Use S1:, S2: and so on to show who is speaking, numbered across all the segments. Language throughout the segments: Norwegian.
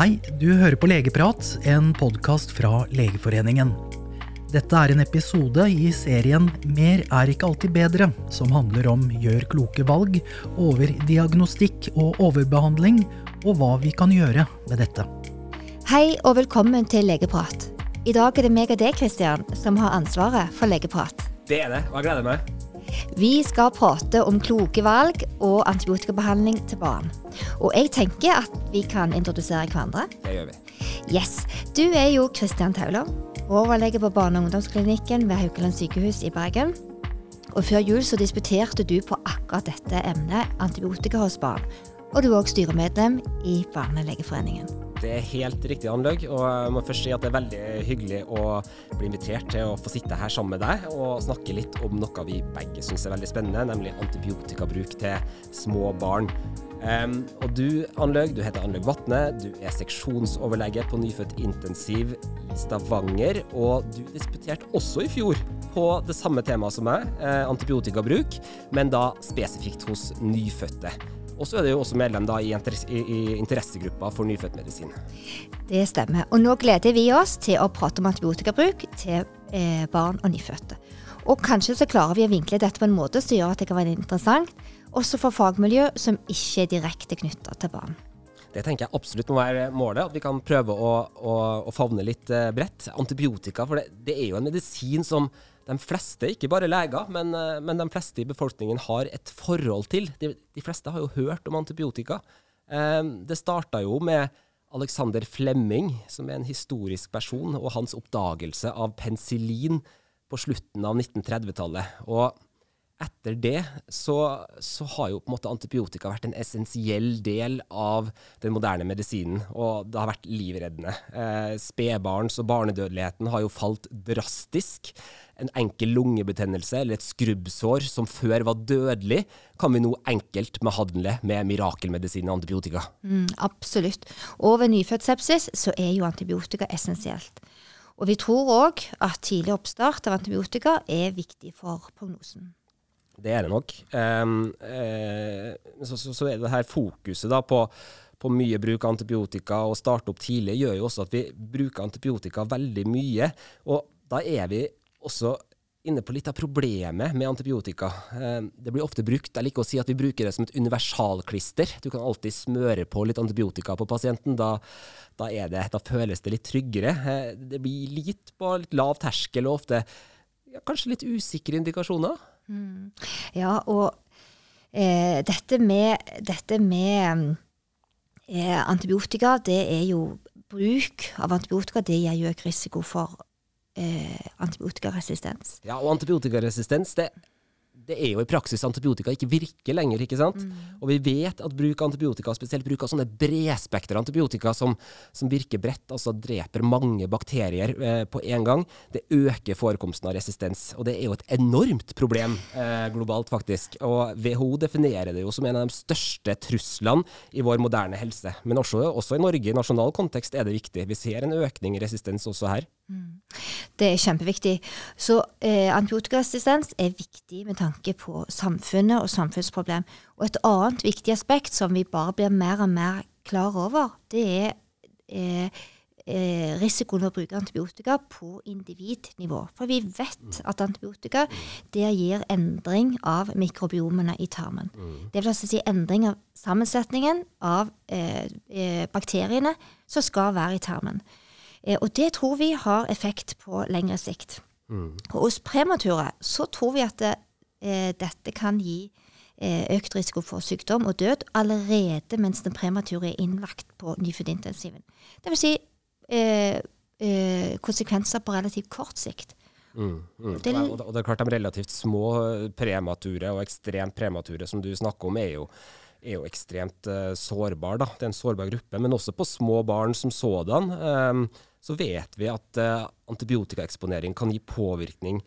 S1: Hei, du hører på Legeprat, en podkast fra Legeforeningen. Dette er en episode i serien Mer er ikke alltid bedre, som handler om gjør kloke valg, overdiagnostikk og overbehandling, og hva vi kan gjøre med dette.
S2: Hei og velkommen til Legeprat. I dag er det meg og deg, Kristian, som har ansvaret for Legeprat.
S3: Det er det, og jeg gleder meg.
S2: Vi skal prate om kloke valg og antibiotikabehandling til barn. Og jeg tenker at vi kan introdusere hverandre.
S3: Det gjør vi.
S2: Yes, Du er jo Kristian Tauler, overlege på barne- og ungdomsklinikken ved Haukeland sykehus i Bergen. Og før jul så disputerte du på akkurat dette emnet, antibiotika hos barn. Og du er òg styremedlem i Barnelegeforeningen.
S3: Det er helt riktig, Anløg. Og jeg må først si at det er veldig hyggelig å bli invitert til å få sitte her sammen med deg og snakke litt om noe vi begge syns er veldig spennende, nemlig antibiotikabruk til små barn. Um, og du, Anløg, du heter Anløg Vatne. Du er seksjonsoverlege på nyfødt intensiv i Stavanger. Og du disputerte også i fjor på det samme temaet som meg, eh, antibiotikabruk, men da spesifikt hos nyfødte. Og så er det jo også medlem da i, interesse, i, i interessegruppa for nyfødtmedisin.
S2: Det stemmer. Og nå gleder vi oss til å prate om antibiotikabruk til eh, barn og nyfødte. Og kanskje så klarer vi å vinkle dette på en måte som gjør at det kan være interessant, også for fagmiljø som ikke er direkte knytta til barn.
S3: Det tenker jeg absolutt må være målet, at vi kan prøve å, å, å favne litt eh, bredt. Antibiotika, for det, det er jo en medisin som de fleste, ikke bare leger, men, eh, men, de fleste i befolkningen har et forhold til. De, de fleste har jo hørt om antibiotika. Eh, det starta jo med Alexander Flemming, som er en historisk person, og hans oppdagelse av penicillin på slutten av 1930-tallet. Og etter det så, så, har jo på en måte antibiotika vært en essensiell del av den moderne medisinen, og det har vært livreddende. Eh, Spedbarns- og barnedødeligheten har jo falt drastisk. En enkel lungebetennelse eller et skrubbsår som før var dødelig, kan vi nå enkelt behandle med mirakelmedisin og antibiotika.
S2: Mm, absolutt. Og ved nyfødt sepsis så er jo antibiotika essensielt. Og vi tror òg at tidlig oppstart av antibiotika er viktig for prognosen.
S3: Det er det nok. Um, uh, så, så, så, er det her fokuset da på, på, mye bruk av antibiotika og starte opp tidlig, gjør jo også at vi bruker antibiotika veldig mye. Og da er vi også inne på litt av problemet med antibiotika. Um, det blir ofte brukt, jeg liker å si at vi bruker det som et universalklister. Du kan alltid smøre på litt antibiotika på pasienten. Da, da, det, da føles det litt tryggere. Uh, det blir litt på litt lav terskel og ofte ja, kanskje litt usikre indikasjoner.
S2: Mm. Ja, og eh, dette med, dette med eh, antibiotika, det er jo Bruk av antibiotika det gir jo økt risiko for eh, antibiotikaresistens.
S3: Ja, og antibiotikaresistens det det er jo i praksis antibiotika ikke virker lenger. ikke sant? Mm. Og vi vet at bruk av antibiotika, spesielt bruk av sånne bredspektra antibiotika som, som, virker bredt, altså dreper mange bakterier eh, på en gang, det øker forekomsten av resistens. Og det er jo et enormt problem eh, globalt, faktisk. Og WHO definerer det jo som en av de største truslene i vår moderne helse. Men også, også i Norge, i nasjonal kontekst, er det viktig. Vi ser en økning i resistens også her. Mm.
S2: Det er kjempeviktig. Så eh, antibiotikaresistens er viktig med tanke på samfunnet og samfunnsproblem. Og et annet viktig aspekt som vi bare blir mer og mer klar over, det er eh, eh, risikoen ved å bruke antibiotika på individnivå. For vi vet at antibiotika det gir endring av mikrobiomene i tarmen. Det vil altså si endring av sammensetningen av eh, eh, bakteriene som skal være i tarmen. Eh, og det tror vi har effekt på lengre sikt. Mm. Og hos premature så tror vi at det, eh, dette kan gi eh, økt risiko for sykdom og død allerede mens den premature er innlagt på nyfødtintensiven. Det vil si eh, eh, konsekvenser på relativt kort sikt.
S3: Mm, mm. Det, og, det, og, det, er klart De relativt små premature og ekstremt premature som du snakker om, er jo er jo ekstremt uh, sårbar. Da. Det er en sårbar gruppe. Men også på små barn som sådan. Um, så vet vi at uh, antibiotikaeksponering kan gi påvirkning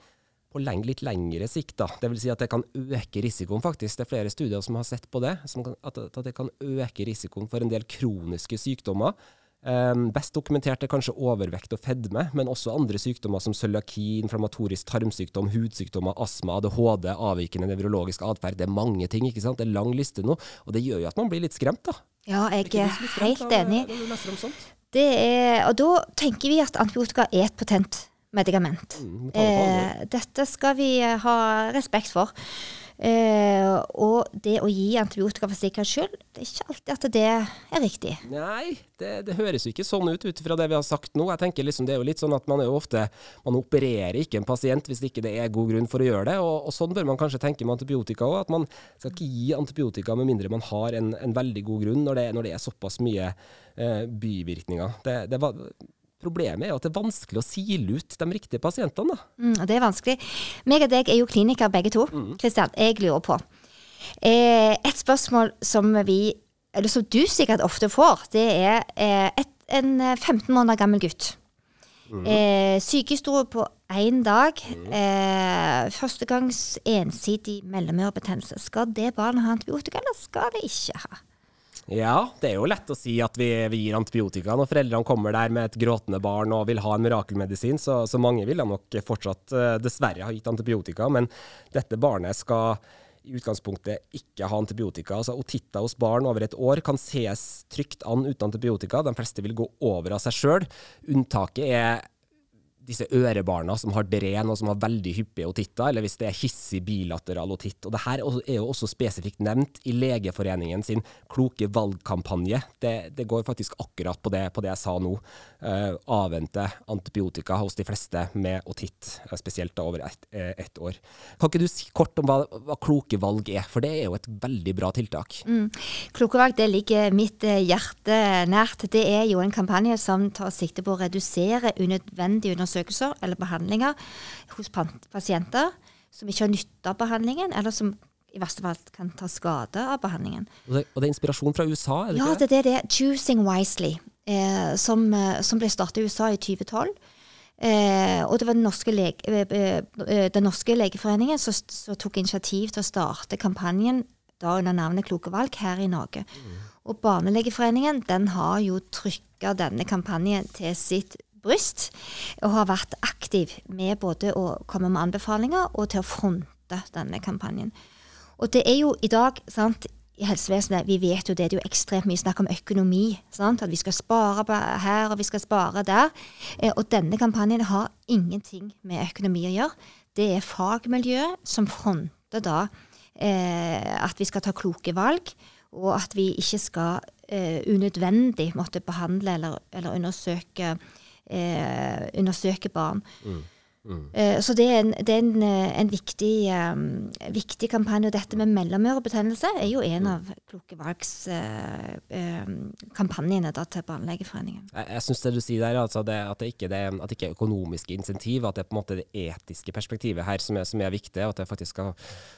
S3: på leng litt lengre sikt. Da. Det vil si at det kan øke risikoen, faktisk. Det er flere studier som har sett på det. Kan, at, at, det kan øke risikoen for en del kroniske sykdommer. Um, best dokumentert er kanskje overvekt og fedme, men også andre sykdommer som cøliaki, inflammatorisk tarmsykdom, hudsykdommer, astma, ADHD, avvikende nevrologisk atferd. Det er mange ting, ikke sant. Det er lang liste nå, og det gjør jo at man blir litt skremt, da.
S2: Ja, jeg er,
S3: er
S2: helt
S3: da,
S2: enig.
S3: Når
S2: Det er, og da tenker vi at antibiotika er et potent medikament.
S3: Mm.
S2: Eh, dette skal vi eh, ha respekt for. Eh, og det å gi antibiotika for sikkerhets skyld, det er ikke alltid at det er riktig.
S3: Nei, det, det høres jo ikke sånn ut ut fra det vi har sagt nå. Jeg tenker liksom Det er jo litt sånn at man er jo ofte Man opererer ikke en pasient hvis ikke det er god grunn for å gjøre det. Og, og sånn bør man kanskje tenke med antibiotika òg. At man skal ikke gi antibiotika med mindre man har en, en veldig god grunn, når det, når det er såpass mye eh, bivirkninger. Det, det var, problemet er jo at det er vanskelig å sile ut de riktige pasientene. da.
S2: Mm, det er vanskelig. Meg og deg er jo klinikere begge to. Kristian, jeg lurer på. Eh, et spørsmål som vi, eller som du sikkert ofte får, det er eh, et, en eh, 15 måneder gammel gutt. Eh, sykehistorie på én dag. Eh, førstegangs ensidig mellomørebetennelse. Skal det barnet ha antibiotika, eller skal det ikke ha?
S3: Ja, det er jo lett å si at vi, vi gir antibiotika når foreldrene kommer der med et gråtende barn og vil ha en mirakelmedisin, så, så mange ville nok fortsatt eh, dessverre ha gitt antibiotika. Men dette barnet skal i utgangspunktet ikke ha antibiotika. Altså Otitta hos barn over et år kan ses trygt an uten antibiotika. De fleste vil gå over av seg sjøl. Unntaket er disse ørebarna som har dren og som har veldig hyppige otitter, eller hvis det er hissig bilateral otitt. Og det her er jo også spesifikt nevnt i Legeforeningen sin kloke valgkampanje. Det, det går faktisk akkurat på det, på det jeg sa nå. Uh, avvente antibiotika hos de fleste med otitt, eh, spesielt da over ett et år. Kan ikke du si kort om hva, hva kloke valg er, for det er jo et veldig bra tiltak.
S2: Mm. Klokevalg det ligger mitt eh, hjerte nært. Det er jo en kampanje som tar sikte på å redusere unødvendige undersøkelser eller behandlinger hos pasienter som ikke har nytte av behandlingen, eller som i verste fall kan ta skade av behandlingen.
S3: Og det, og det er inspirasjon fra USA, er det
S2: Ja,
S3: ikke det?
S2: det er det. 'Choosing Wisely', eh, som, eh, som ble startet i USA i 2012. Eh, og det var den norske, lege, eh, eh, den norske legeforeningen som, som tok initiativ til å starte kampanjen da under navnet Kloke valg her i Norge. Og Barnelegeforeningen den har jo trykka denne kampanjen til sitt bryst, og har vært aktiv med både å komme med anbefalinger og til å fronte denne kampanjen. Og det er jo i dag, sant, i helsevesenet, vi vet jo det, det er jo ekstremt mye snakk om økonomi. Sant? At vi skal spare her, og vi skal spare der. Eh, og denne kampanjen har ingenting med økonomi å gjøre. Det er fagmiljøet som fronter da eh, at vi skal ta kloke valg, og at vi ikke skal eh, unødvendig måtte behandle eller, eller undersøke, eh, undersøke barn. Eh, Så det er en, det er en, eh, en viktig, um, viktig kampanje. Og dette med mellomørebetennelse er jo en av Kloke valgs eh, kampanjene da, til Barnelegeforeningen.
S3: Jeg, jeg syns det du sier der, altså det, at, det ikke, det, at det ikke er økonomiske insentiv, at det er på en måte det etiske perspektivet her som er, som er viktig, og at det faktisk skal,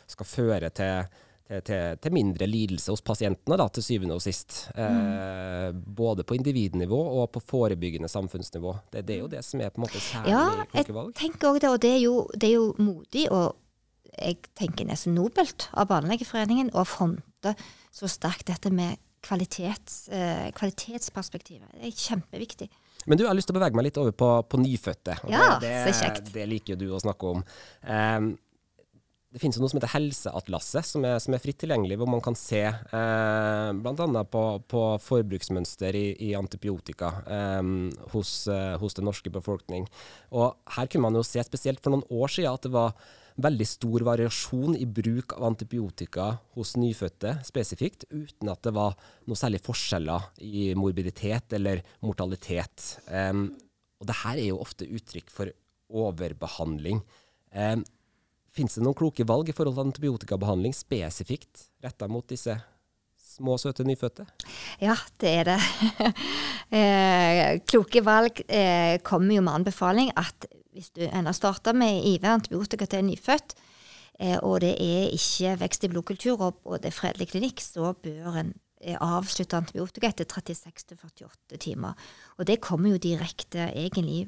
S3: skal føre til, til, til, til mindre lidelse hos pasientene, da, til syvende og sist. Eh, både på individnivå og på forebyggende samfunnsnivå. Det, det er jo det som er på en måte kjernen
S2: Ja,
S3: i
S2: jeg tenker også det, og det er jo, det er jo modig og jeg tenker nesten nobelt av Barnelegeforeningen å fronte så sterkt dette med kvalitets, eh, kvalitetsperspektivet. Det er kjempeviktig.
S3: Men du, jeg har lyst til å bevege meg litt over på, på nyfødte.
S2: Ja,
S3: det,
S2: så kjekt.
S3: Det liker jo du å snakke om. Ehm, det finnes jo noe som heter Helseatlaset, som er, som er fritt tilgjengelig, hvor man kan se eh, bl.a. På, på forbruksmønster i, i antibiotika eh, hos, eh, hos den norske befolkning. Og her kunne man jo se spesielt for noen år siden at det var veldig stor variasjon i bruk av antibiotika hos nyfødte spesifikt, uten at det var noe særlig forskjeller i morbiditet eller mortalitet. Um, og det her er jo ofte uttrykk for overbehandling. Um, Fins det noen kloke valg i forhold til antibiotikabehandling spesifikt retta mot disse små, søte nyfødte?
S2: Ja, det er det. eh, kloke valg eh, kommer jo med anbefaling at hvis du ennå starter med IV antibiotika til en nyfødt, eh, og det er ikke vekst i blodkultur og, det er fredelig klinikk, så bør en avslutte antibiotika etter 36-48 timer. Og det kommer jo direkte egentlig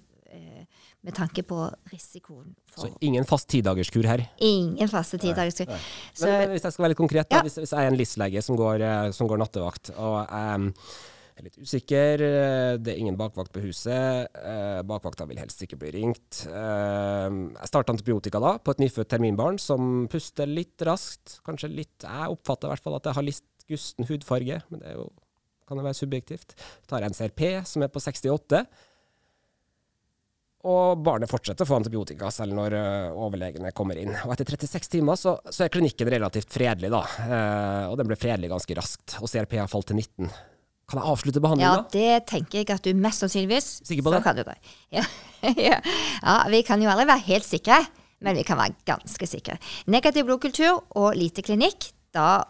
S2: med tanke på risikoen
S3: Så ingen fast tidagerskur her.
S2: ingen faste tidagerskur.
S3: Men, men hvis jeg skal være litt konkret, da,
S2: Ja.
S3: hvis, hvis jeg er en LIS-lege som, går, eh, som går nattevakt, og jeg er litt usikker, eh, det er ingen bakvakt på huset, eh, bakvakta vil helst ikke bli ringt. Eh, jeg starter antibiotika da, på et nyfødt terminbarn som puster litt raskt, kanskje litt Jeg oppfatter i hvert fall at jeg har litt gusten hudfarge, men det jo kan jo være subjektivt. Tar jeg en CRP som er på 68, og barnet fortsetter å få antibiotika selv når uh, overlegene kommer inn. Og etter 36 timer så, så er klinikken relativt fredelig, da. Eh, og den ble fredelig ganske raskt. Og CRP har falt til 19. Kan jeg avslutte behandlinga?
S2: Ja, det tenker jeg at du mest sannsynligvis
S3: Sikker på det?
S2: Så kan du det. Ja. ja. vi kan jo aldri være helt sikre, men vi kan være ganske sikre. Negativ blodkultur og lite klinikk, da,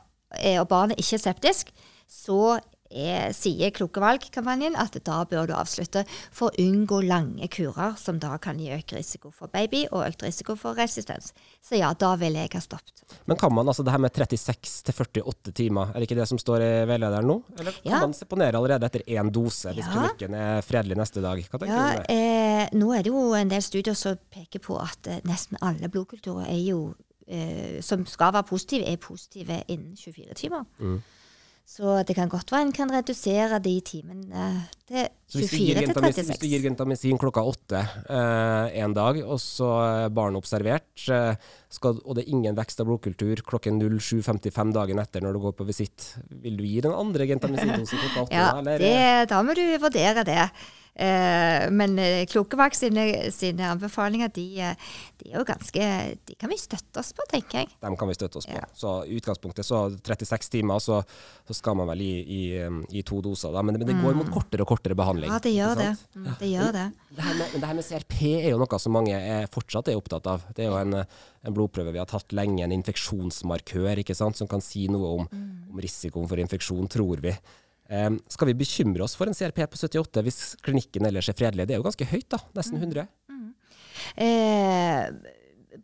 S2: og barnet ikke er septisk, så er, sier Kloke valg-kampanjen at da bør du avslutte for å unngå lange kurer, som da kan gi økt risiko for baby og økt risiko for resistens. Så ja, da vil jeg ha stoppet.
S3: Men kan man altså det her med 36 til 48 timer, er det ikke det som står i veilederen nå? Eller kan
S2: Ja.
S3: man seponere allerede etter én dose hvis
S2: Ja.
S3: klinikken er fredelig neste dag? Hva tenker
S2: Ja,
S3: du om det?
S2: eh, nå er det jo en del studier som peker på at eh, nesten alle blodkulturer er jo, eh, som skal være positive, er positive innen 24 timer.
S3: Mm.
S2: Så det kan godt være en kan redusere de timene til
S3: Så hvis du gir
S2: 24 til
S3: gentamisin, hvis du gir
S2: 36.
S3: gentamisin klokka åtte eh, en dag, og så er barnet observert, eh, skal, og det er ingen vekst av blodkultur klokken 07.55 dagen etter når du går på visitt, vil du gi den andre gentamicindose klokka åtte?
S2: Ja, det, da må du vurdere det. Eh, men eh, Klokevak sine, sine anbefalinger, de, eh, de er jo ganske De kan vi støtte oss på, tenker jeg.
S3: Dem kan vi støtte oss på.
S2: Ja.
S3: Så i utgangspunktet så 36 timer, så, så skal man vel i, i, um, i to doser. Da. Men, det- men det går mot kortere og kortere behandling.
S2: Mm. Ja, det gjør det. Mm, Det gjør det.
S3: Det her, med, det her med CRP er jo noe som mange er, fortsatt er opptatt av. Det er jo en, en blodprøve vi har tatt lenge, en infeksjonsmarkør ikke sant? som kan si noe om,
S2: Mm.
S3: om risikoen for infeksjon, tror vi. Em, skal vi bekymre oss for en CRP på 78 hvis klinikken ellers er fredelig? Det er jo ganske høyt, da. Nesten 100.
S2: Eh,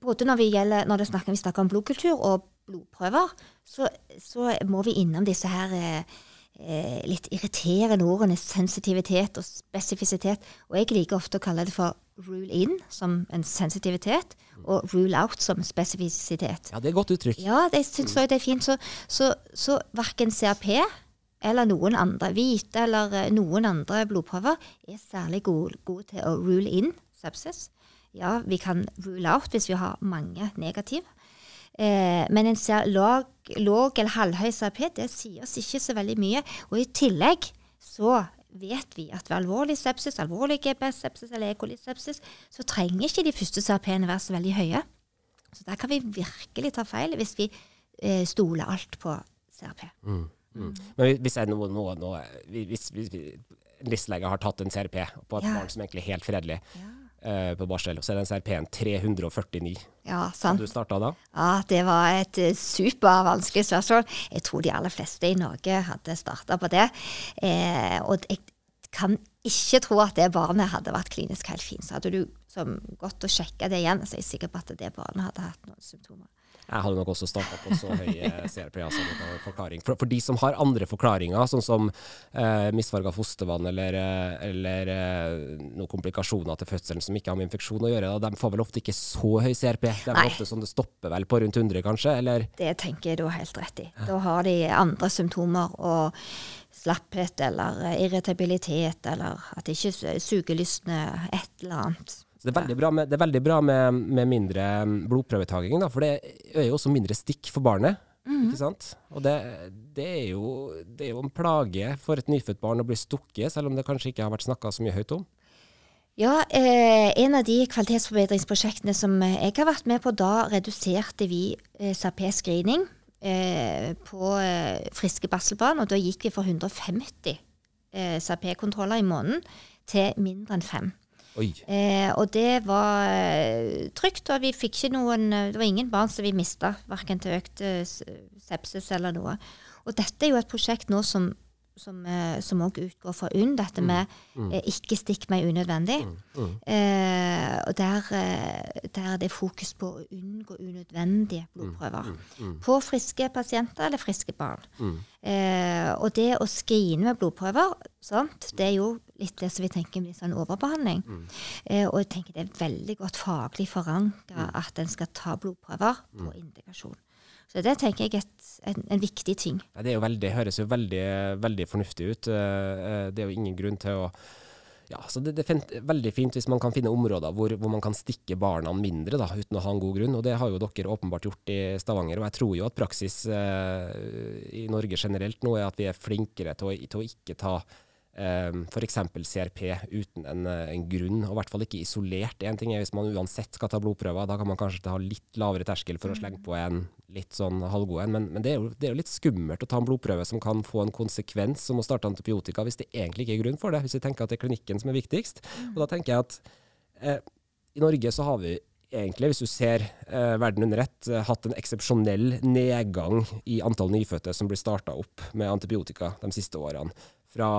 S2: både når vi, gjelder, når det snakker, vi snakker om blodkultur og blodprøver, så, så må vi innom disse her eh, eh, litt irriterende ordene sensitivitet og spesifisitet. Og jeg liker ofte å kalle det for rule in, som en sensitivitet, og rule out som spesifisitet.
S3: Ja, det er et godt uttrykk.
S2: Ja, det syns jeg det er fint. Så, så, så verken CRP eller noen andre, hvite eller eh, noen andre blodprøver, er særlig gode, gode til å rule in sepsis. Ja, vi kan rule out hvis vi har mange negative. Eh, men en ser låg, eller halvhøy CRP, det sier oss ikke så veldig mye. Og i tillegg så vet vi at ved alvorlig sepsis, alvorlig GPS-sepsis eller E. coli-sepsis, så trenger ikke de første CRP-ene være så veldig høye. Så der kan vi virkelig ta feil hvis vi eh, stoler alt på CRP.
S3: Mm. Men hvis jeg nå, nå, nå hvis, hvis, hvis en listelege har tatt en CRP på et
S2: Ja.
S3: barn som egentlig er helt fredelig
S2: Ja,
S3: eh, på barsel, så er den CRP-en 349.
S2: ja sant.
S3: du starta da?
S2: Ja, det var et eh, supervanskelig spørsmål. Jeg tror de aller fleste i Norge hadde starta på det. Eh, og jeg kan ikke tro at det barnet hadde vært klinisk helt fint. Så hadde du som gått og sjekka det igjen, så er jeg sikker på at det barnet hadde hatt noen symptomer.
S3: Jeg hadde nok også starta på så høy eh, CRP. Altså, forklaring. For, for de som har andre forklaringer, sånn som eh, misfarga fostervann eller, eh, eller eh, noen komplikasjoner til fødselen som ikke har med infeksjon å gjøre, da, de får vel ofte ikke så høy CRP. Det er vel ofte sånn det stopper vel på rundt 100, kanskje? Eller?
S2: Det tenker jeg du har helt rett i. Da har de andre symptomer og slapphet eller eh, irritabilitet eller at de ikke suger sugelystne, et eller annet.
S3: Så det er veldig bra med, det er veldig bra med, med mindre mm, blodprøvetaking, da, for det er jo også mindre stikk for barnet. Ikke sant? Og det, det, er jo, det er jo en plage for et nyfødt barn å bli stukket, selv om det kanskje ikke har vært snakka så mye høyt om.
S2: Ja, eh, en av de kvalitetsforbedringsprosjektene som jeg har vært med på, da reduserte vi eh, CRP-screening eh, på eh, friske barselbarn, og da gikk vi fra 150 eh, CRP-kontroller i måneden til mindre enn fem. Eh, og det var eh, trygt, og vi fikk ikke noen eh, Det var ingen barn som vi mista, verken til økt eh, sepsis eller noe. Og dette er jo et prosjekt nå som som som òg utgår fra UNN, dette med eh, ikke stikk meg unødvendig. Eh, og der, der, det er fokus på å unngå unødvendige blodprøver. På friske pasienter eller friske barn. Eh, og det å skrine med blodprøver, sant, det er jo litt det som vi tenker med sånn overbehandling. Eh, og jeg tenker det er veldig godt faglig forankra at en skal ta blodprøver på indikasjon. Så det tenker jeg er en, en viktig ting.
S3: Ja, det er jo veldig, høres jo veldig, veldig fornuftig ut. Eh, eh, Det er jo ingen grunn til å ja, så det, det er veldig fint hvis man kan finne områder hvor, hvor, man kan stikke barna mindre da, uten å ha en god grunn. og Det har jo dere åpenbart gjort i Stavanger. og Jeg tror jo at praksis eh, i Norge generelt nå er at vi er flinkere til å, til å ikke ta eh, f.eks. CRP uten en, en, grunn, og i hvert fall ikke isolert. En ting er hvis man uansett skal ta blodprøver, da kan man kanskje ha litt lavere terskel for å slenge på en litt sånn halvgod en, men, men det, er jo, det, er jo, litt skummelt å ta en blodprøve som kan få en konsekvens som å starte antibiotika, hvis det egentlig ikke er grunn for det. Hvis vi tenker at det er klinikken som er viktigst. Og da tenker jeg at eh, i Norge så har vi egentlig, hvis du ser eh, verden under ett, eh, hatt en eksepsjonell nedgang i antall nyfødte som blir starta opp med antibiotika de siste årene. Fra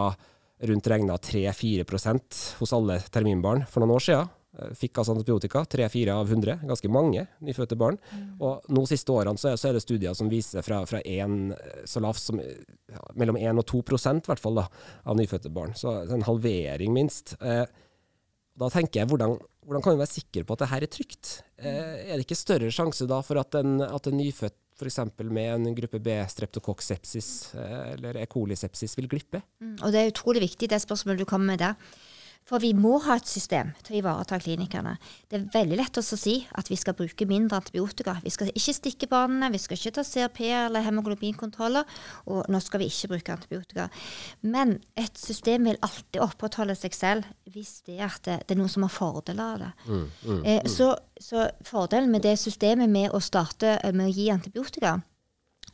S3: rundt regna 3-4% hos alle terminbarn for noen år siden Eh, fikk altså antibiotika. Tre-fire av 100. Ganske mange nyfødte barn. Mm. Og nå siste årene så er, så er, det studier som viser fra, fra en, eh, så lavt som ja, mellom 1 og 2% hvert fall da, av nyfødte barn. Så en halvering, minst. Eh, da tenker jeg, hvordan, hvordan, kan vi være sikre på at det her er trygt? Eh, er det ikke større sjanse da for at en, at en nyfødt f.eks. med en gruppe B streptokokksepsis eh, eller E. coli-sepsis vil glippe?
S2: Mm, og Det er utrolig viktig det spørsmålet du kommer med der. For vi må ha et system til å ivareta klinikerne. Det er veldig lett å si at vi skal bruke mindre antibiotika. Vi skal ikke stikke barna, vi skal ikke ta CRP eller hemoglobinkontroller, og nå skal vi ikke bruke antibiotika. Men et system vil alltid opprettholde seg selv hvis det er, det, det er noen som har fordeler av det. Mm, mm, eh, mm. så, så, fordelen med det systemet med å starte eh, med å gi antibiotika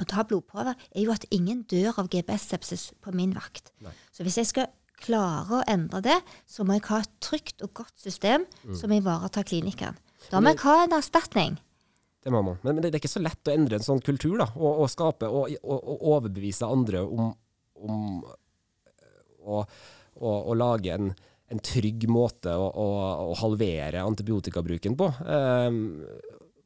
S2: og ta blodprøver, er jo at ingen dør av GPS-sepsis på min vakt. Nei. Så hvis jeg skal klare å endre det, så må jeg ha et trygt og godt system mm. som ivaretar klinikken. Da må jeg ha en erstatning.
S3: Det må man. Men, men, det er ikke så lett å endre en sånn kultur, da. Og, og skape og, og, og, overbevise andre om, om å lage en, en, trygg måte å, å halvere antibiotikabruken på. Um,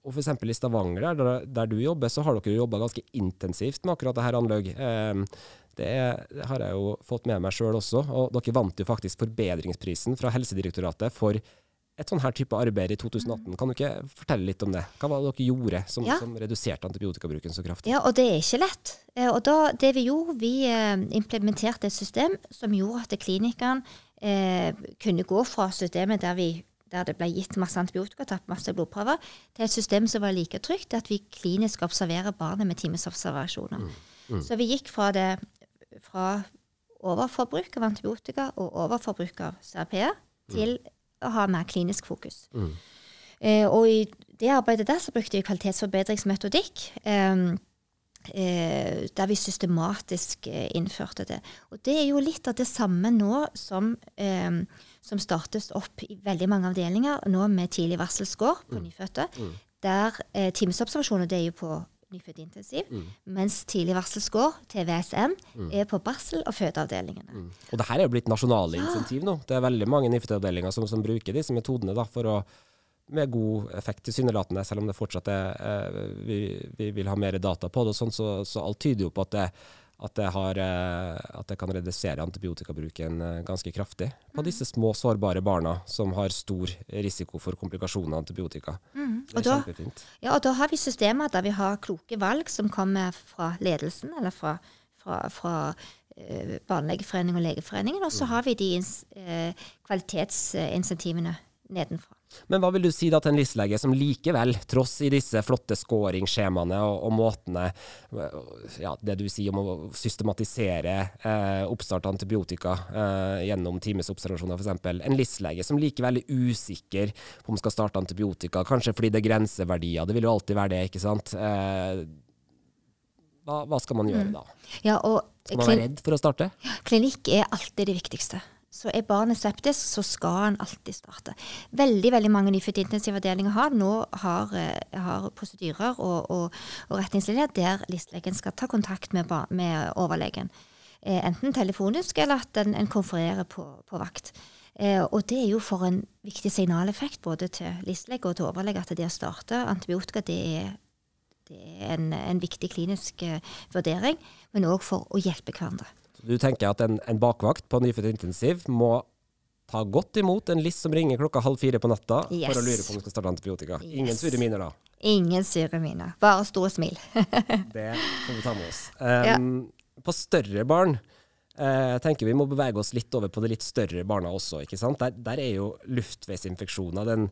S3: og f.eks. i Stavanger, der, der, du jobber, så har dere jobba ganske intensivt med akkurat det her anløg. Um, det, er, det, har jeg jo fått med meg sjøl også. Og dere vant jo faktisk forbedringsprisen fra Helsedirektoratet for et sånn her type arbeid i 2018. Kan du ikke fortelle litt om det? Hva var det dere gjorde som, ja. som reduserte antibiotikabruken så kraftig?
S2: Ja, og det er ikke lett. Eh, og da, det vi gjorde, vi eh, implementerte et system som gjorde at klinikkene eh, kunne gå fra systemet der, vi, der det ble gitt masse antibiotika, tatt masse blodprøver, til et system som var like trygt, at vi klinisk observerer barnet med timesobservasjoner. Mm. Mm. Så vi gikk fra det fra overforbruk av antibiotika og overforbruk av CRP til mm. å ha mer klinisk fokus. Mm. Eh, og i det arbeidet der så brukte vi kvalitetsforbedringsmetodikk. Eh, eh, der vi systematisk eh, innførte det. Og det er jo litt av det samme nå som, eh, som startes opp i veldig mange avdelinger nå med tidlig varselscore på mm. nyfødte. Mm. Der eh, timesobservasjoner det er jo på nyfødtintensiv, mm. mens tidlig varselscore, TVSN, mm. er på barsel- og fødeavdelingene. Mm.
S3: Og det her er jo blitt nasjonale ja. insentiv nå. Det er veldig mange nyfødtavdelinger som, som, bruker disse metodene da, for å med god effekt tilsynelatende, selv om det fortsatt er eh, vi, vi, vil ha mer data på det. og sånn, så, så alt tyder jo på at det at det, har, eh, at det, kan redusere antibiotikabruken eh, ganske kraftig på mm. disse små, sårbare barna som har stor risiko for komplikasjoner av antibiotika. Mm. Er
S2: da. Ja, og da har vi systemer der vi har kloke valg som kommer fra ledelsen, eller fra, fra, fra uh, Barnelegeforeningen og Legeforeningen, og så mm. har vi de uh, kvalitetsinsentivene nedenfra.
S3: Men hva vil du si da til en listlege som likevel, tross i disse flotte skåringsskjemaene og, og, måtene, ja, det du sier om å systematisere eh, oppstart av antibiotika eh, gjennom timesobservasjoner f.eks., en listlege som likevel er usikker på om skal starte antibiotika, kanskje fordi det er grenseverdier, det vil jo alltid være det, ikke sant. Eh, hva, hva, skal man gjøre mm. da?
S2: Ja,
S3: skal man være redd for å starte?
S2: Klinikk er alltid det viktigste. Så er barnet septisk, så skal han alltid starte. Veldig veldig mange nyfødte intensivavdelinger har nå har, eh, har prosedyrer og, og, og, retningslinjer der listelegen skal ta kontakt med, med overlegen. Eh, enten telefonisk eller at en, en konfererer på, på vakt. Eh, og det er jo for en viktig signaleffekt både til listelege og til overlege at det å starte antibiotika det er, det er en, en, viktig klinisk eh, vurdering, men òg for å hjelpe hverandre.
S3: Du tenker at en, en bakvakt på nyfødt intensiv må ta godt imot en list som ringer klokka halv fire på natta yes. for å lure på om du skal starte antibiotika. Yes. Ingen sure miner da?
S2: Ingen sure miner. Bare store smil.
S3: det får vi ta med oss. Um, ja. På større barn Eh, jeg tenker Vi må bevege oss litt over på de litt større barna også. ikke sant? Der, der er jo luftveisinfeksjoner den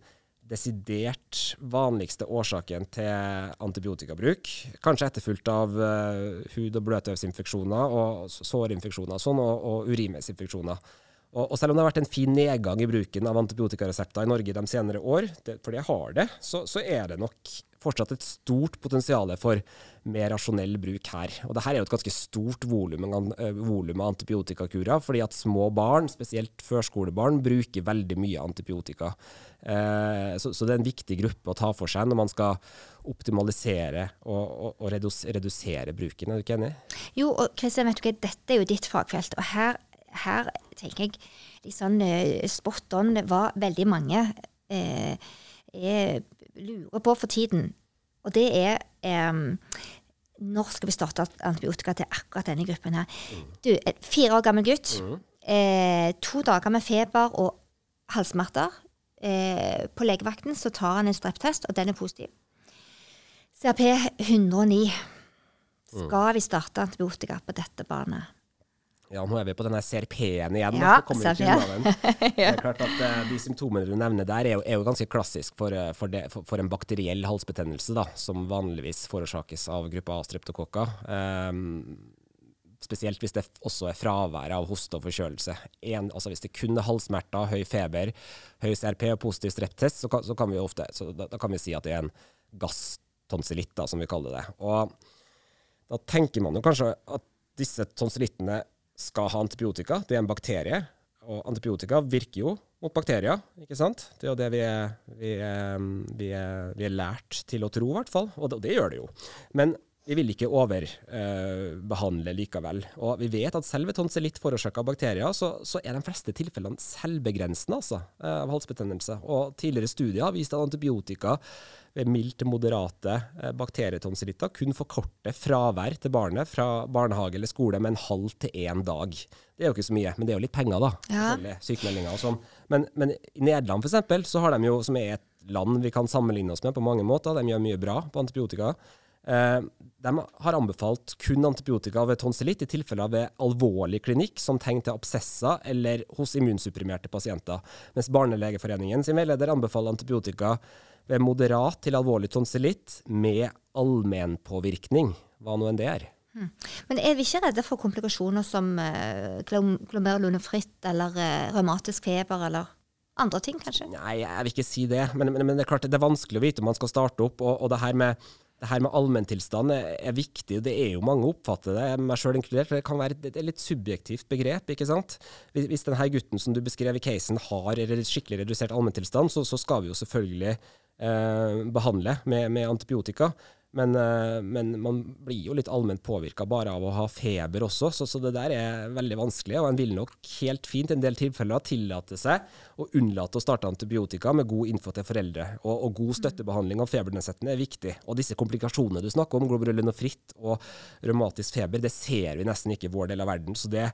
S3: desidert vanligste årsaken til antibiotikabruk. Kanskje etterfulgt av uh, hud- og bløtøvsinfeksjoner og sårinfeksjoner sånn, og, og urinveisinfeksjoner. Og, og, selv om det har vært en fin nedgang i bruken av antibiotikaresepter i Norge de senere år, det, for det har det, så, så, er det nok fortsatt et stort potensial for mer rasjonell bruk her. Og dette er jo et ganske stort volum av antibiotikakurer, fordi at små barn, spesielt førskolebarn, bruker veldig mye antibiotika. Eh, så, det er en viktig gruppe å ta for seg når man skal optimalisere og, og, og redusere bruken. Er du ikke enig?
S2: Jo, og Kristian, vet du hva, dette er jo ditt fagfelt. og her her tenker jeg litt sånn uh, spot on hva veldig mange eh, er, lurer på for tiden. Og det er um, når skal vi starte antibiotika til akkurat denne gruppen her? Du, fire år gammel gutt. Mm. Eh, to dager med feber og halssmerter. Eh, på legevakten så tar han en streptest, og den er positiv. CRP 109. Skal vi starte antibiotika på dette barnet?
S3: Ja, nå er vi på denne CRP-en igjen.
S2: Ja, CRP.
S3: Det er klart at uh, De symptomene du nevner der, er jo, er jo ganske klassisk for, uh, for, det, for, for, en bakteriell halsbetennelse, da, som vanligvis forårsakes av gruppa A streptokokker. Um, spesielt hvis det også er fravær av hoste og forkjølelse. En, altså hvis det kun er halssmerter, høy feber, høy CRP og positiv streptest, så, kan, så kan vi ofte, så da, da, kan vi si at det er en gasstonsillitt, som vi kaller det. Og da tenker man jo kanskje at disse tonsillittene skal ha antibiotika. Det er en bakterie. Og antibiotika virker jo mot bakterier, ikke sant? Det er jo det vi er, vi er, vi er, vi er lært til å tro, i hvert fall. Og det, og det, gjør det jo. Men vi vil ikke overbehandle eh, likevel. Og vi vet at selv ved tonsillitt forårsaka av bakterier, så, så, er de fleste tilfellene selvbegrensende altså, eh, av halsbetennelse. Og tidligere studier har vist at antibiotika ved mildt til moderate eh, bakterietonsillitter kun forkorter fravær til barnet fra barnehage eller skole med en halv til én dag. Det er jo ikke så mye, men det er jo litt penger, da.
S2: Ja.
S3: Sykemeldinger og sånn. Men, men, i Nederland f.eks., så har de jo, som er et land vi kan sammenligne oss med på mange måter, de gjør mye bra på antibiotika. Eh, de har anbefalt kun antibiotika ved tonsillitt i tilfeller ved alvorlig klinikk, som tegn til absesser eller hos immunsupprimerte pasienter, mens Barnelegeforeningen sin veileder anbefaler antibiotika ved moderat til alvorlig tonsillitt med allmennpåvirkning, hva nå enn det er.
S2: Hmm. Men er vi ikke redde for komplikasjoner som uh, glomerulonefritt eller uh, revmatisk feber eller andre ting, kanskje?
S3: Nei, jeg vil ikke si det. Men, men, men, det er klart det er vanskelig å vite om man skal starte opp. Og, og det her med det her med allmenntilstand er, er, viktig. Det er jo mange oppfatter det, meg sjøl inkludert. for Det kan være et, et, litt subjektivt begrep. ikke sant? Hvis, hvis denne gutten som du beskrev i casen har skikkelig redusert allmenntilstand, så, så skal vi jo selvfølgelig eh, behandle med, med antibiotika. Men, eh, men, man blir jo litt allment påvirka bare av å ha feber også, så, så, det der er veldig vanskelig. Og en vil nok helt fint i en del tilfeller tillate seg å unnlate å starte antibiotika med god info til foreldre. Og, og god støttebehandling av febernedsettende er viktig. Og disse komplikasjonene du snakker om, glomerulonofritt og revmatisk feber, det ser vi nesten ikke i vår del av verden. Så det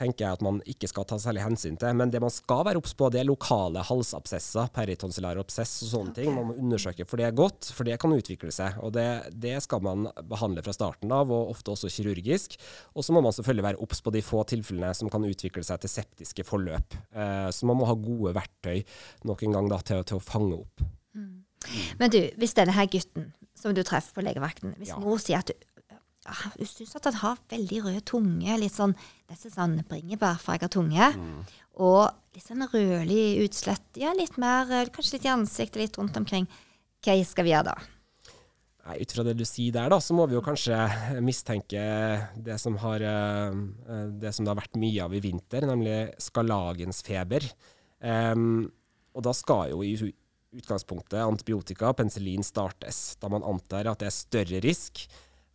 S3: tenker jeg at man ikke skal ta særlig hensyn til. Men det man skal være obs på, det er lokale halsabsesser, peritonsillære obsess og sånne ting. Man må undersøke for det er godt, for det kan utvikle seg. Og det, det skal man behandle fra starten av, og ofte også kirurgisk. Og så må man selvfølgelig være obs på de få tilfellene som kan utvikle seg til septiske forløp. Eh, så man må ha gode verktøy nok en gang da, til, til å fange opp. Mm.
S2: Men du, hvis denne her gutten som du treffer på legevakten, hvis ja. mor sier at du Ah, jeg syns at han har veldig rød tunge. Litt sånn nesten sånn bringebærfarga tunge. Mm. Og litt sånn rødlig utslett. Ja, litt mer, eh, kanskje litt i ansiktet, litt rundt omkring. Hva skal vi gjøre da?
S3: Nei, Ut fra det du sier der, da, så må vi jo kanskje mistenke det som, har, eh, det, som det har vært mye av i vinter, nemlig skarlagensfeber. Um, og da skal jo i utgangspunktet antibiotika, penicillin, startes, da man antar at det er større risk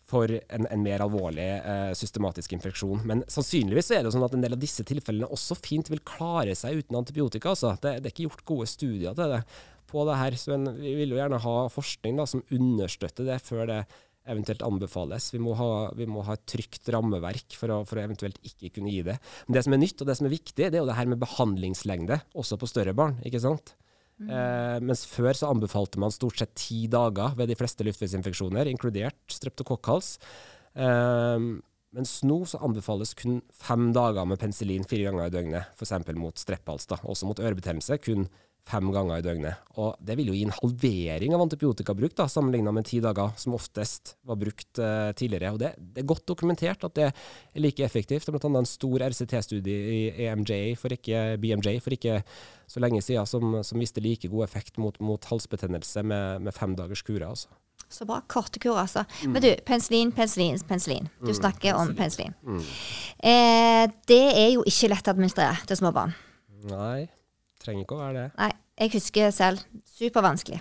S3: for en, en mer alvorlig eh, systematisk infeksjon. Men sannsynligvis er det sånn at en del av disse tilfellene også fint vil klare seg uten antibiotika. Altså. Det, det, er ikke gjort gode studier det på det her. Så en, vi vil jo gjerne ha forskning da, som understøtter det før det eventuelt anbefales. Vi må ha, vi må ha et trygt rammeverk for å, for å, eventuelt ikke kunne gi det. Men det som er nytt og det som er viktig, det er jo det her med behandlingslengde, også på større barn. ikke sant? Mm. Eh, mens før så anbefalte man stort sett ti dager ved de fleste luftveisinfeksjoner, inkludert streptokokkhals. Eh, Mens nå så anbefales kun fem dager med penicillin fire ganger i døgnet, f.eks. mot strepphals. da, Også mot ørebetennelse kun fem ganger i døgnet. Og Det vil jo gi en halvering av antibiotikabruk da, sammenligna med ti dager, som oftest var brukt uh, tidligere. Og det, det, er godt dokumentert at det er like effektivt. Blant annet en stor RCT-studie i EMJ for ikke, BMJ for ikke så lenge siden som, som viste like god effekt mot, mot halsbetennelse med, med fem dagers kurer. altså.
S2: Så bra. Korte kur, altså. Mm. Men du, penicillin, penicillin, penicillin. Du mm, snakker om penicillin. Mm. Eh, det er jo ikke lett å administrere til små barn.
S3: Nei. Trenger ikke å være det.
S2: Nei. Jeg husker selv. Supervanskelig.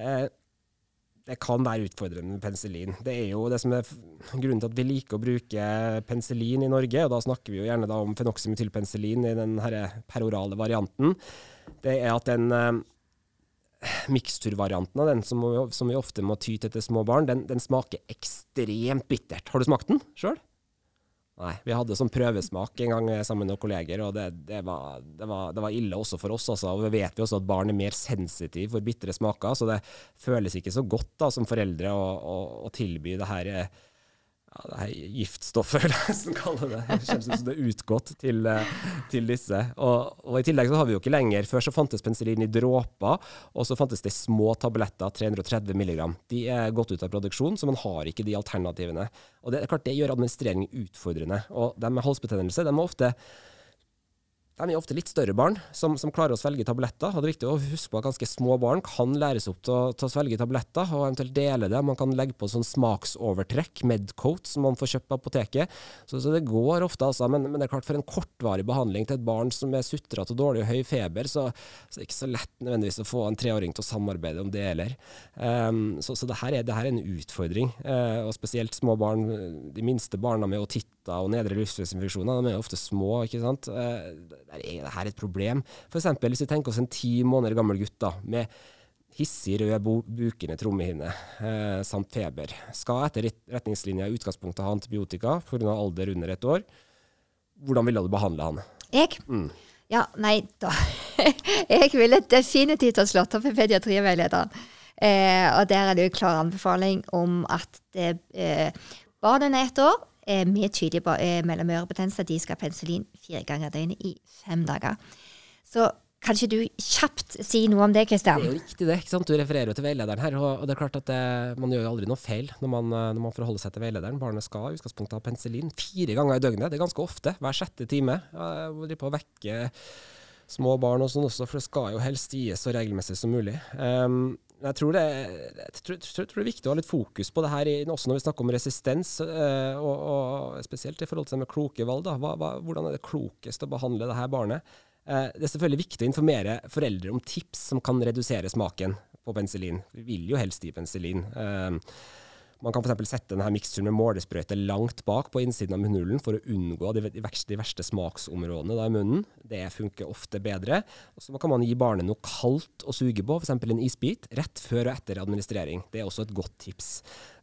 S3: Eh, det kan være utfordrende med penicillin. Det er jo det som er grunnen til at vi liker å bruke penicillin i Norge. og Da snakker vi jo gjerne om fenoxymethylpenicillin i den perorale varianten. Det er at den eh, miksturvarianten av den, som, som, vi ofte må ty til til små barn, den, den, smaker ekstremt bittert. Har du smakt den sjøl? Nei. Vi hadde sånn prøvesmak en gang sammen med noen kolleger, og det, det, var, det, var, det var, ille også for oss. Altså. Og vi vet vi også at barn er mer sensitive for bitre smaker, så det føles ikke så godt da, som foreldre å, å, å tilby det her eh, ja, det her giftstoffet, vil jeg nesten kalle det. Det ut som det er utgått til, eh, til disse. Og, og, I tillegg så har vi jo ikke lenger Før så fantes penicillin i dråper, og så fantes det små tabletter, 330 mg. De er gått ut av produksjon, så man har ikke de alternativene. Og Det er klart det gjør administrering utfordrende. Og de med halsbetennelse de er ofte de er ofte litt større barn som, som, klarer å svelge tabletter. og Det er viktig å huske på at ganske små barn kan læres opp til til å svelge tabletter, og eventuelt dele det. Man kan legge på sånn smaksovertrekk, Medcoat, som man får kjøpt på apoteket. Så, så det går ofte, altså. Men, men, det er klart, for en kortvarig behandling til et barn som er sutrete og dårlig og høy feber, så, så, er det ikke så lett nødvendigvis å få en treåring til å samarbeide om det heller. Um, så, så det, her er, det her er en utfordring. Uh, og spesielt små barn, de minste barna med otitter og nedre luftveisinfeksjoner, de er ofte små. ikke sant? Uh, er dette et problem? F.eks. hvis vi tenker oss en ti måneder gammel gutt da, med hissig rød bukende trommehinne eh, samt feber. Skal etter retningslinja i utgangspunktet ha antibiotika pga. alder under ett år. Hvordan ville du behandle han?
S2: Jeg? Mm. Ja, nei da. jeg ville definitivt ha slått opp med pediatriveilederen. Eh, og der er det jo klar anbefaling om at det, eh, barnet er ett år, med tydelig eh, mellomørebetennelse. De skal ha penicillin fire ganger i døgnet i fem dager. Så kan ikke du kjapt si noe om det, Kristian?
S3: Det er jo riktig det. ikke sant? Du refererer jo til veilederen her. og det er klart at det, Man gjør jo aldri noe feil når man, eh, når man forholder seg til veilederen. Barnet skal i utgangspunktet ha penicillin fire ganger i døgnet. Det er ganske ofte. Hver sjette time. Jeg på å vekke små barn og sånn også, for det skal jo helst gis så regelmessig som mulig. Um, jeg tror, det, jeg, tror, jeg tror, det, er viktig å ha litt fokus på det her, også når vi snakker om resistens, uh, og, og, spesielt i forhold til det med kloke valg. Hva, hva, hvordan er det klokest å behandle det her barnet? Uh, det er selvfølgelig viktig å informere foreldre om tips som kan redusere smaken på penicillin. Vi vil jo helst gi penicillin. Man kan f.eks. sette denne miksturen med målesprøyte langt bak på innsiden av munnhulen for å unngå de, verste, de verste smaksområdene da, i munnen. Det funker ofte bedre. Og så kan man gi barnet noe kaldt å suge på, f.eks. en isbit, rett før og etter administrering. Det er også et godt tips.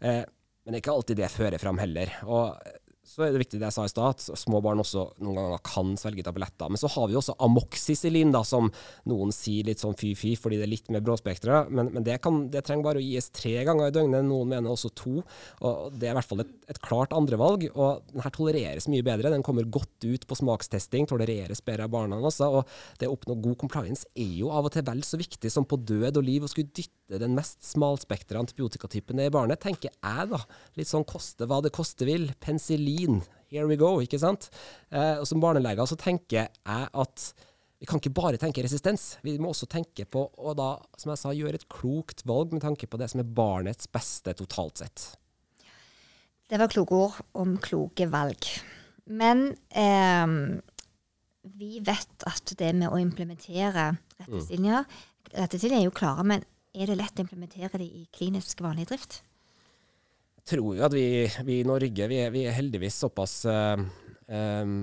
S3: Eh, men det er ikke alltid det fører fram heller. Og så er det viktig det jeg sa i stad, at små barn også noen ganger kan svelge tabletter. Men så har vi også amoxicillin, da, som noen sier litt sånn fy-fy fordi det er litt mer bråspektra. Men, men det, kan, det, trenger bare å gis tre ganger i døgnet. Noen mener også to. og Det er i hvert fall et, et klart andrevalg. Og den her tolereres mye bedre. Den kommer godt ut på smakstesting, tolereres bedre av barna også. Og det å oppnå god compliance er jo av og til vel så viktig som på død og liv å skulle dytte den mest smalspektra antibiotikatypen i barnet, tenker jeg, da. Litt sånn koste hva det koste vil. Penicillin, here we go, ikke sant. Eh, og som barnelege så tenker jeg at vi kan ikke bare tenke resistens. Vi må også tenke på å da, som jeg sa, gjøre et klokt valg med tanke på det som er barnets beste totalt sett.
S2: Det var kloke ord om kloke valg. Men eh, vi vet at det med å implementere retningslinjer mm. Retningslinjer er jo klare, men er det lett å implementere det i klinisk vanlig drift?
S3: Jeg tror jo at vi, vi i Norge vi er, vi er, heldigvis såpass uh, um,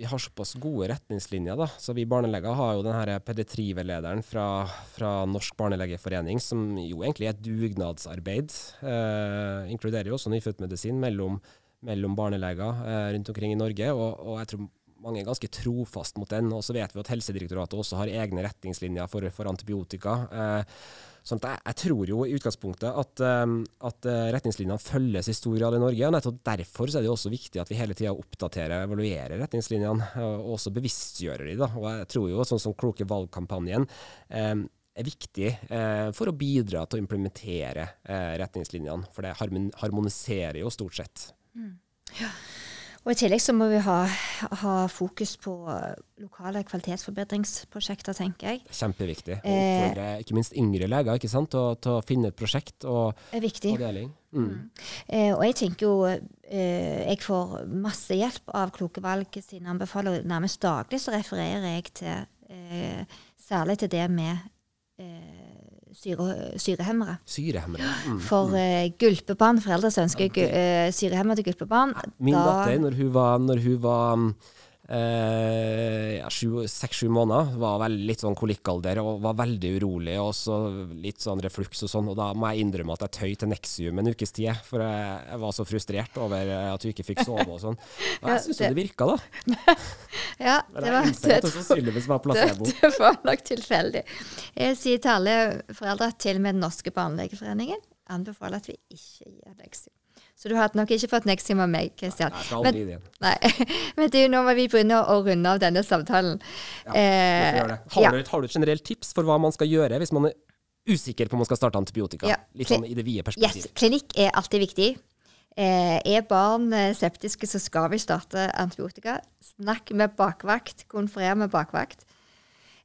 S3: vi har såpass gode retningslinjer. da, så Vi barneleger har jo denne pediatriveilederen fra, fra Norsk barnelegeforening, som jo egentlig er et dugnadsarbeid. Eh, inkluderer jo også nyfødtmedisin mellom, mellom barneleger eh, rundt omkring i Norge. Og, og, jeg tror mange er ganske trofast mot den. Og så vet vi at Helsedirektoratet også har egne retningslinjer for, for antibiotika. Eh, sånn jeg, jeg, tror jo i utgangspunktet at, um, at retningslinjene følges i stor grad i Norge. og nettopp Derfor er det jo også viktig at vi hele tida oppdaterer og evaluerer retningslinjene, og også bevisstgjører de. Da. Og jeg tror jo sånn som Kloke valg-kampanjen um, er viktig eh, for å bidra til å implementere eh, retningslinjene. For det harmoniserer jo stort sett. Mm.
S2: Ja. Og I tillegg så må vi ha, ha, fokus på lokale kvalitetsforbedringsprosjekter, tenker jeg.
S3: Kjempeviktig. Og for eh, ikke minst yngre leger ikke sant? Til, å finne et prosjekt og,
S2: og
S3: deling.
S2: Mm. Mm. Eh, og jeg tenker jo eh, Jeg får masse hjelp av Kloke valg sine anbefalinger. Nærmest daglig så refererer jeg til eh, særlig til det med eh, syre, syrehemmere.
S3: Syrehemmere. Mm.
S2: For uh, gulpebarn, foreldre som ønsker uh, syrehemmede gulpebarn
S3: Min da, datter, når hun var, når hun var eh, ja, seks-sju måneder. Var vel litt sånn kolikkalder og var veldig urolig. Og så litt sånn refluks og sånn. Og da må jeg innrømme at jeg tøy til Nexium en ukes tid. For jeg, jeg, var så frustrert over at du ikke fikk sove og sånn. Og jeg syns jo det virka, da.
S2: ja, det var, det, det var nok tilfeldig. Jeg sier til alle foreldre, til med Den norske barnelegeforeningen, anbefaler at vi ikke gir Nexium. Så du har nok ikke fått Nexium av meg, Kristian.
S3: Men, nei,
S2: men det er jo nå må vi begynne å runde av denne samtalen.
S3: Ja, eh, har, ja. du, har, du, et generelt tips for hva man skal gjøre hvis man er usikker på om man skal starte antibiotika? Ja. Litt sånn i det vide perspektivet.
S2: Yes, klinikk er alltid viktig. Eh, er barn eh, septiske, så skal vi starte antibiotika. Snakk med bakvakt. Konferer med bakvakt.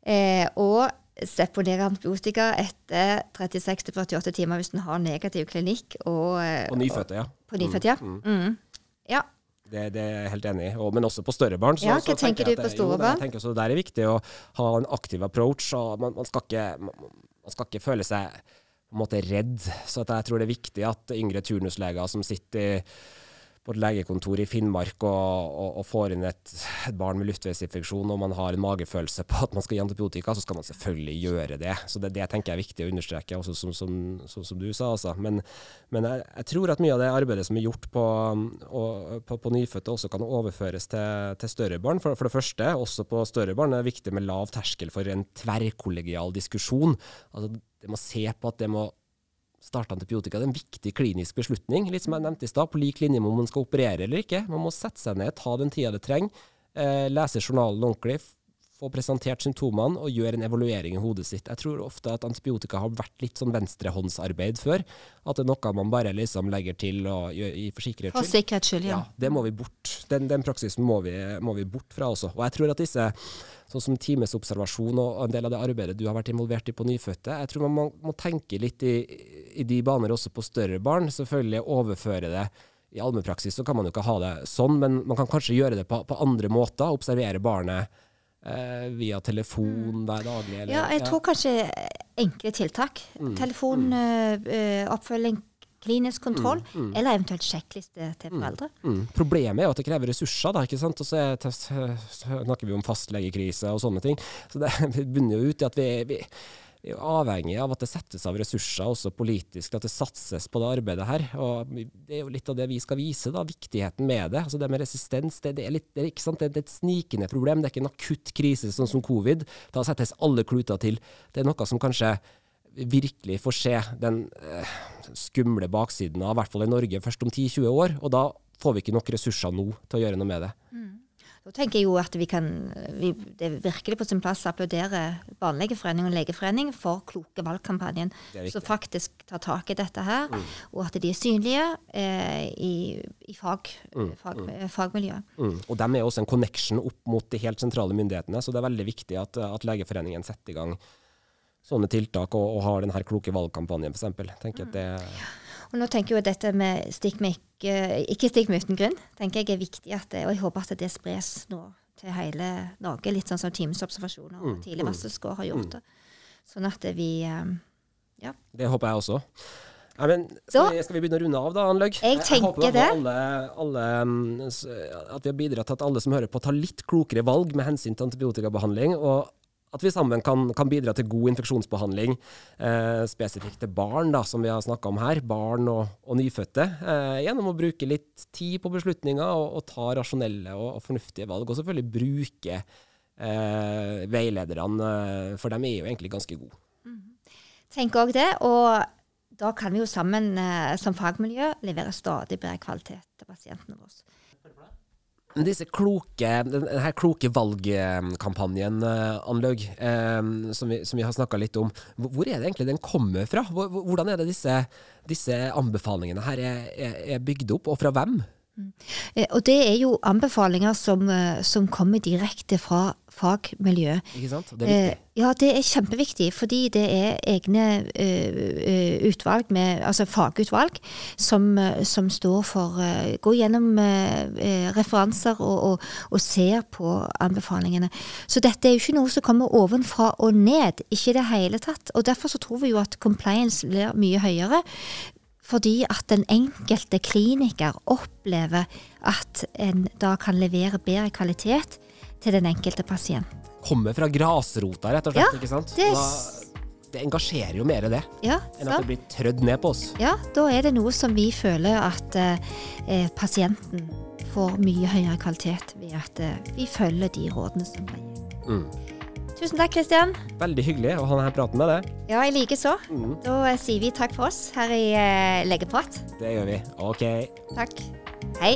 S2: Eh, og seponere antibiotika etter 36-48 timer hvis en har negativ klinikk. Og,
S3: og nyfødte, ja.
S2: På nyfødte, ja. Mm. Mm. ja.
S3: Det, det, er jeg helt enig i. Men også på større barn.
S2: Så, ja, hva tenker, tenker du på store barn?
S3: Jeg tenker også Det er viktig å ha en aktiv approach. og Man, man, skal, ikke, man skal, ikke, føle seg på en måte redd. Så jeg tror det er viktig at yngre turnusleger som sitter i på et legekontor i Finnmark og, og, og får inn et, barn med luftveisinfeksjon og man har en magefølelse på at man skal gi antibiotika, så skal man selvfølgelig gjøre det. Så det, det tenker jeg er viktig å understreke, også som, som, som, som du sa. Altså. Men, men jeg, jeg, tror at mye av det arbeidet som er gjort på, og, på, på nyfødte, også kan overføres til, til større barn. For, for, det første, også på større barn, er det viktig med lav terskel for en tverrkollegial diskusjon. Altså, det må se på at det må starte antibiotika. Det er en viktig klinisk beslutning, litt som jeg nevnte i stad, på lik linje med om man skal operere eller ikke. Man må sette seg ned, ta den tida det trenger, eh, lese journalen ordentlig, få presentert symptomene og gjøre en evaluering i hodet sitt. Jeg tror ofte at antibiotika har vært litt sånn venstrehåndsarbeid før. At det er noe man bare liksom legger til og gjør i for sikkerhets
S2: skyld. Ja.
S3: ja. Det må vi bort. Den, den praksisen må vi, må vi, bort fra også. Og jeg tror at disse sånn som timesobservasjon og en del av det arbeidet du har vært involvert i på nyfødte. Jeg tror man må, må tenke litt i, i, de baner også på større barn. Selvfølgelig overføre det. I allmennpraksis så kan man jo ikke ha det sånn, men man kan kanskje gjøre det på, på andre måter. Observere barnet eh, via telefon hver daglig.
S2: Eller, ja, jeg tror kanskje enkle tiltak. Mm. Telefon, mm. Øh, oppfølging klinisk kontroll, mm, mm. eller eventuelt sjekkliste til mm, foreldre.
S3: Mm, Problemet er jo at det krever ressurser, da, ikke sant? og så, snakker vi om fastlegekrise og sånne ting. Så det bunner jo ut i at vi vi er avhengig av at det settes av ressurser også politisk, at det satses på det arbeidet her. og Det er jo litt av det vi skal vise, da, viktigheten med det. Altså Det med resistens det, det er, litt, det er, ikke sant? Det, er et snikende problem. Det er ikke en akutt krise sånn som covid. Da settes alle kluter til. Det er noe som kanskje virkelig får se den eh, skumle baksiden av, i hvert fall i Norge, først om 10-20 år. Og da får vi ikke nok ressurser nå til å gjøre noe med det. Mm.
S2: Da tenker jeg jo at vi kan, vi, Det er virkelig på sin plass å applaudere Barnelegeforeningen og Legeforening for kloke valgkampanjen som faktisk tar tak i dette her, mm. og at de er synlige eh, i, i fag, mm. fag, mm. fagmiljøet.
S3: Mm. Og de er også en connection opp mot de helt sentrale myndighetene, så det er veldig viktig at, at Legeforeningen setter i gang sånne tiltak og, og har denne kloke valgkampanjen, f.eks. Tenker at det
S2: og nå tenker jeg at dette med stikk med ikke, ikke stikk med uten grunn, tenker jeg er viktig, at det, og jeg håper at det spres nå til hele Norge, litt sånn som Teams-observasjoner og mm, tidlig mm. varselskår har gjort det. Sånn at vi eh, Ja.
S3: Det håper jeg også. Nei, men skal, vi, skal, vi, begynne å runde av, da, Anløg?
S2: Jeg tenker jeg det. Alle,
S3: alle, at vi har bidratt til at alle som hører på, tar litt klokere valg med hensyn til antibiotikabehandling. Og At vi sammen kan, kan bidra til god infeksjonsbehandling eh, spesifikt til barn, da, som vi har snakka om her. Barn og, og nyfødte. Eh, gjennom å bruke litt tid på beslutninger og, og ta rasjonelle og, og, fornuftige valg. Og selvfølgelig bruke eh, veilederne, eh, for de er jo egentlig ganske gode.
S2: Tenker òg det. Og da kan vi jo sammen eh, som fagmiljø levere stadig bedre kvalitet til pasientene våre.
S3: Disse kloke, denne kloke valgkampanjen, eh, Anlaug, eh, som, vi, som vi har snakka litt om, hvor er det egentlig den kommer fra? Hvordan er det disse, disse anbefalingene her er, er, er bygd opp, og fra hvem?
S2: Eh, og det er jo anbefalinger som, eh, som kommer direkte fra fagmiljø.
S3: Ikke sant? Det er viktig. Eh,
S2: ja, det er kjempeviktig, fordi det er egne utvalg, med, altså fagutvalg, som, som står for Går gjennom referanser og, og, og, ser på anbefalingene. Så dette er jo ikke noe som kommer ovenfra og ned, ikke i det hele tatt. Og derfor så tror vi jo at compliance blir mye høyere fordi at den enkelte kliniker opplever at en da kan levere bedre kvalitet til den enkelte pasient.
S3: Kommer fra grasrota, rett og slett.
S2: Ja,
S3: ikke sant?
S2: Det,
S3: da, det engasjerer jo mer, det,
S2: ja,
S3: enn at det blir trødd ned på oss.
S2: Ja, da er det noe som vi føler at eh, pasienten får mye høyere kvalitet ved at eh, vi følger de rådene som blir gitt. Mm. Tusen takk, Kristian.
S3: Veldig hyggelig å ha denne praten med deg.
S2: Ja, jeg likeså. Mm. Da eh, sier vi takk for oss her i uh, Legeprat.
S3: Det gjør vi. OK.
S2: Takk. Hei.